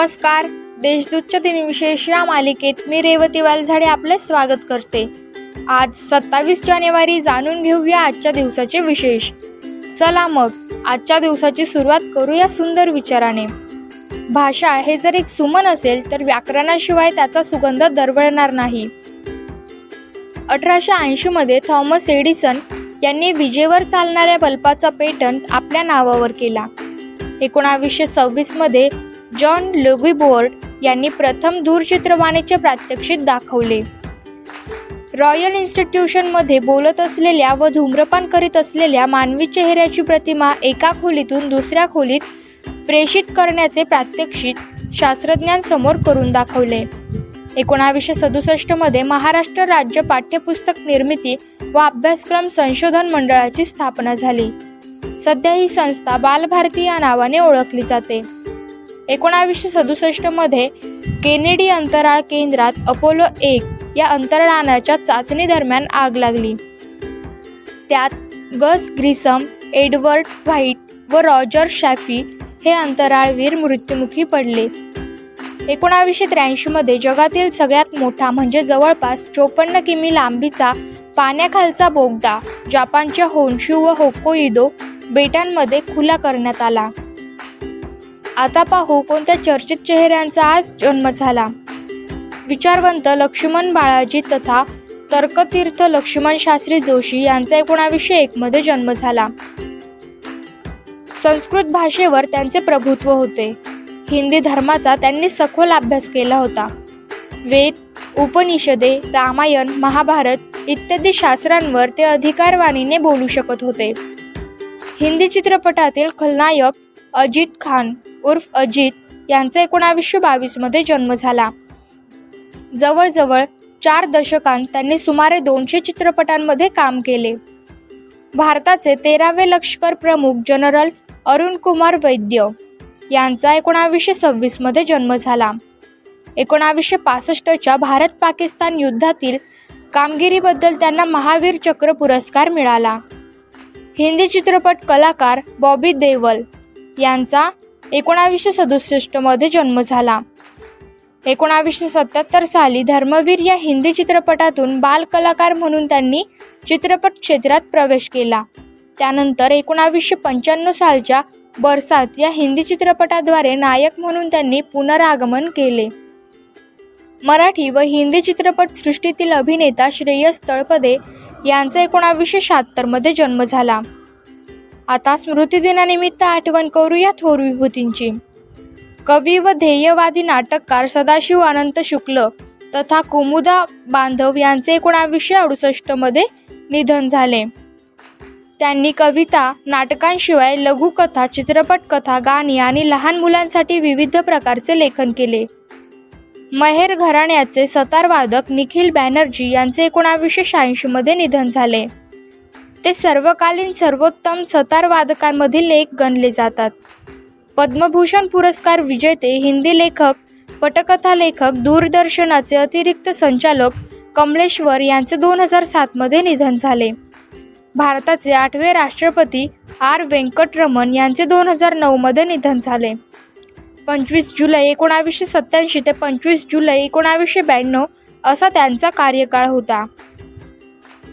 नमस्कार. देशदूतच्या दिनविशेष या मालिकेत मी रेवती वालझाडे आपले स्वागत करते. आज सत्तावीस जानेवारी जाणून घेऊया आजच्या दिवसाचे विशेष. चला मग आजच्या दिवसाची सुरुवात करूया सुंदर विचाराने. भाषा हे जर एक सुमन असेल तर व्याकरणाशिवाय त्याचा सुगंध दरवळणार नाही. अठराशे ऐंशी मध्ये थॉमस एडिसन यांनी विजेवर चालणाऱ्या बल्बाचा पेटंट आपल्या नावावर केला. एकोणावीसशे सव्वीसमध्ये जॉन बोर्ड यांनी प्रथम दूरचित्रवाणीचे प्रात्यक्षिक दाखवले. रॉयल इन्स्टिट्यूशनमध्ये बोलत असलेल्या व धूम्रपान करीत असलेल्या मानवी चेहऱ्याची प्रतिमा एका खोलीतून दुसऱ्या खोलीत प्रेषित करण्याचे प्रात्यक्षिक शास्त्रज्ञांसमोर करून दाखवले. एकोणावीसशे सदुसष्टमध्ये महाराष्ट्र राज्य पाठ्यपुस्तक निर्मिती व अभ्यासक्रम संशोधन मंडळाची स्थापना झाली. सध्या ही संस्था बालभारती या नावाने ओळखली जाते. एकोणावीसशे सदुसष्टमध्ये केनेडी अंतराळ केंद्रात अपोलो एक या अंतराळानाच्या चाचणी दरम्यान आग लागली. त्यात गस ग्रिसम एडवर्ड व्हाईट व रॉजर शॅफी हे अंतराळवीर मृत्युमुखी पडले. एकोणावीसशे त्र्याऐंशीमध्ये जगातील सगळ्यात मोठा म्हणजे जवळपास चोपन्न किमी लांबीचा पाण्याखालचा बोगदा जपानच्या होन्शू व होकोइदो बेटांमध्ये खुला करण्यात आला. आता पाहू कोणत्या चर्चित चेहऱ्यांचा आज जन्म झाला. विचारवंत लक्ष्मण बाळाजी तथा तर्कतीर्थ लक्ष्मण शास्त्री जोशी यांचा एकोणावीसशे एक मध्ये जन्म झाला. संस्कृत भाषेवर त्यांचे प्रभुत्व होते. हिंदी धर्माचा त्यांनी सखोल अभ्यास केला होता. वेद उपनिषदे रामायण महाभारत इत्यादी शास्त्रांवर ते अधिकारवाणीने बोलू शकत होते. हिंदी चित्रपटातील खलनायक अजित खान उर्फ अजित यांचा एकोणावीसशे बावीसमध्ये जन्म झाला. जवळजवळ चार दशकांत त्यांनी सुमारे दोनशे चित्रपटांमध्ये काम केले. भारताचे तेरावे लष्कर प्रमुख जनरल अरुण कुमार वैद्य यांचा एकोणावीसशे सव्वीसमध्ये जन्म झाला. एकोणावीसशे पासष्टच्या भारत पाकिस्तान युद्धातील कामगिरीबद्दल त्यांना महावीर चक्र पुरस्कार मिळाला. हिंदी चित्रपट कलाकार बॉबी देवल यांचा एकोणावीसशे सदुसष्टमध्ये जन्म झाला. एकोणावीसशे सत्याहत्तर साली धर्मवीर या हिंदी चित्रपटातून बाल कलाकार म्हणून त्यांनी चित्रपट क्षेत्रात प्रवेश केला. त्यानंतर एकोणावीसशे पंच्याण्णव सालच्या बरसात या हिंदी चित्रपटाद्वारे नायक म्हणून त्यांनी पुनरागमन केले. मराठी व हिंदी चित्रपट सृष्टीतील अभिनेता श्रेयस तळपदे यांचा एकोणावीसशे शहात्तरमध्ये जन्म झाला. आता स्मृतिदिनानिमित्त आठवण करूया थोर विभूतींची. कवी व ध्येयवादी नाटककार सदाशिव अनंत शुक्ल तथा कुमुदा बांधव यांचे एकोणावीसशे अडुसष्टमध्ये निधन झाले. त्यांनी कविता नाटकांशिवाय लघुकथा चित्रपट कथा गाणी आणि लहान मुलांसाठी विविध प्रकारचे लेखन केले. महेर घराण्याचे सतारवादक निखिल बॅनर्जी यांचे एकोणावीसशे शहाऐंशीमध्ये निधन झाले. ते सर्वकालीन सर्वोत्तम सतारवादकांमधील एक गणले जातात. पद्मभूषण पुरस्कार विजेते हिंदी लेखक पटकथा लेखक दूरदर्शनाचे अतिरिक्त संचालक कमलेश्वर यांचे दोन हजार सातमध्ये निधन झाले. भारताचे आठवे राष्ट्रपती आर व्यंकटरमण यांचे दोन हजार नऊमध्ये निधन झाले. पंचवीस जुलै एकोणावीसशे सत्याऐंशी ते पंचवीस जुलै एकोणावीसशे ब्याण्णव असा त्यांचा कार्यकाळ होता.